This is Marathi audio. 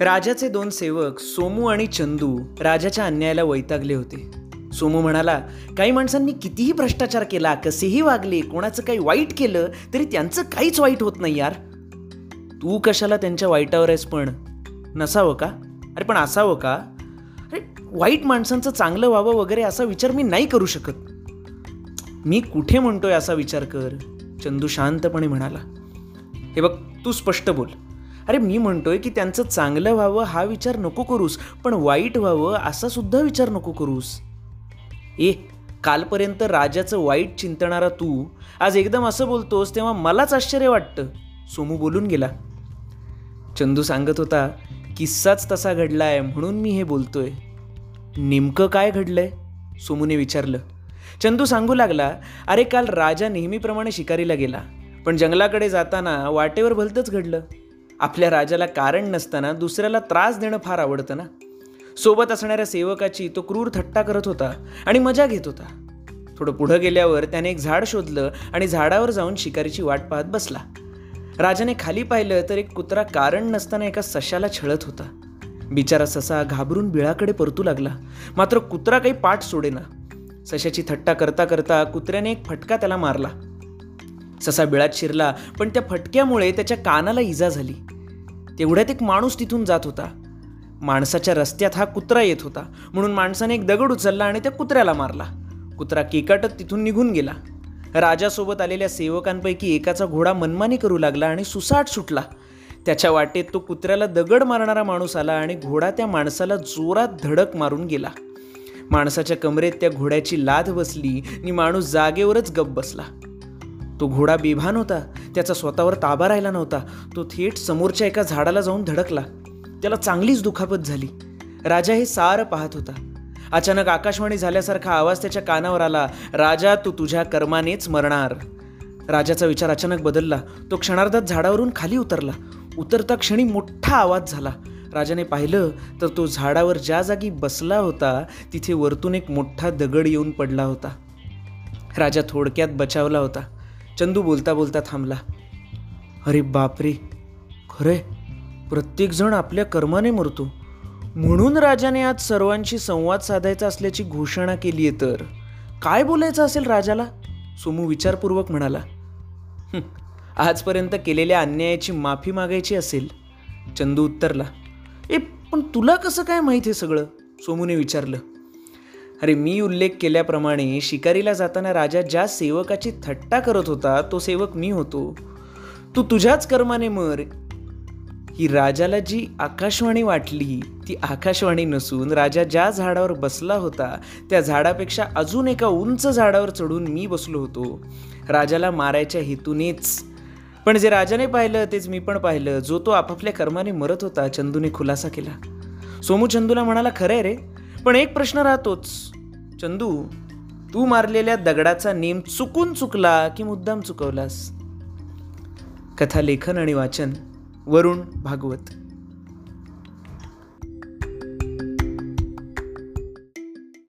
राजाचे दोन सेवक सोमू आणि चंदू राजाच्या अन्यायाला वैतागले होते. सोमू म्हणाला काही माणसांनी कितीही भ्रष्टाचार केला कसेही वागले कोणाचं काही वाईट केलं तरी त्यांचं काहीच वाईट होत नाही यार. तू कशाला त्यांच्या वाईटावर आहेस पण? नसावं का? अरे पण असावं का? अरे वाईट माणसांचं चांगलं व्हावं वगैरे असा विचार मी नाही करू शकत. मी कुठे म्हणतोय असा विचार कर? चंदू शांतपणे म्हणाला. हे बघ तू स्पष्ट बोल. अरे मी म्हणतोय की त्यांचं चांगलं व्हावं हा विचार नको करूस पण वाईट व्हावं असा सुद्धा विचार नको करूस. ए कालपर्यंत राजाचं वाईट चिंतणारा तू आज एकदम असं बोलतोस तेव्हा मलाच आश्चर्य वाटतं. सोमू बोलून गेला. चंदू सांगत होता किस्साच तसा घडलाय म्हणून मी हे बोलतोय. नेमकं काय घडलंय? सोमूने विचारलं. चंदू सांगू लागला अरे काल राजा नेहमीप्रमाणे शिकारीला गेला पण जंगलाकडे जाताना वाटेवर भलतंच घडलं. आपल्या राजाला कारण नसताना दुसऱ्याला त्रास देणं फार आवडतं ना? सोबत असणाऱ्या सेवकाची तो क्रूर थट्टा करत होता आणि मजा घेत होता. थोडं पुढं गेल्यावर त्याने एक झाड शोधलं आणि झाडावर जाऊन शिकारीची वाट पाहत बसला. राजाने खाली पाहिलं तर एक कुत्रा कारण नसताना एका सशाला छळत होता. बिचारा ससा घाबरून बिळाकडे परतू लागला. मात्र कुत्रा काही पाठ सोडेना. सशाची थट्टा करता करता कुत्र्याने एक फटका त्याला मारला. ससा बिळात शिरला पण त्या फटक्यामुळे त्याच्या कानाला इजा झाली. तेवढ्यात एक माणूस तिथून जात होता. माणसाच्या रस्त्यात हा कुत्रा येत होता. म्हणून माणसाने एक दगड उचलला आणि त्या कुत्र्याला मारला. कुत्रा केकाटत तिथून निघून गेला. राजासोबत आलेल्या सेवकांपैकी एकाचा घोडा मनमानी करू लागला आणि सुसाट सुटला. त्याच्या वाटेत तो कुत्र्याला दगड मारणारा माणूस आला आणि घोडा त्या माणसाला जोरात धडक मारून गेला. माणसाच्या कमरेत त्या घोड्याची लाद बसली आणि माणूस जागेवरच गप बसला. तो घोडा बेभान होता. त्याचा स्वतःवर ताबा राहिला नव्हता. तो थेट समोरच्या एका झाडाला जाऊन धडकला. त्याला चांगलीच दुखापत झाली. राजा हे सारं पाहत होता. अचानक आकाशवाणी झाल्यासारखा आवाज त्याच्या कानावर आला. राजा तू तुझ्या कर्मानेच मरणार. राजाचा विचार अचानक बदलला. तो क्षणार्धात झाडावरून खाली उतरला. उतरता क्षणी मोठा आवाज झाला. राजाने पाहिलं तर तो झाडावर ज्या जागी बसला होता तिथे वरतून एक मोठा दगड येऊन पडला होता. राजा थोडक्यात बचावला होता. चंदू बोलता बोलता थांबला. अरे बापरे खरे प्रत्येकजण आपल्या कर्माने मरतो. म्हणून राजाने आज सर्वांशी संवाद साधायचा असल्याची घोषणा केली आहे तर. काय बोलायचं असेल राजाला? सोमू विचारपूर्वक म्हणाला. आजपर्यंत केलेल्या अन्यायाची माफी मागायची असेल. चंदू उत्तरला. ए पण तुला कसं काय माहीत आहे सगळं? सोमूने विचारलं. अरे मी उल्लेख केल्याप्रमाणे शिकारीला जाताना राजा ज्या सेवकाची थट्टा करत होता तो सेवक मी होतो. तू तुझ्याच कर्माने मर. ही राजाला जी आकाशवाणी वाटली ती आकाशवाणी नसून राजा ज्या झाडावर बसला होता त्या झाडापेक्षा अजून एका उंच झाडावर चढून मी बसलो होतो. राजाला मारायच्या हेतूनेच. पण जे राजाने पाहिलं तेच मी पण पाहिलं. जो तो आपापल्या कर्माने मरत होता चंदूने खुलासा केला. सोमू चंदूला म्हणाला खरंय रे पण एक प्रश्न राहतोच. चंदू तू मारलेल्या दगडाचा नेम चुकून चुकला की मुद्दाम चुकवलास? कथा लेखन आणि वाचन वरुण भागवत.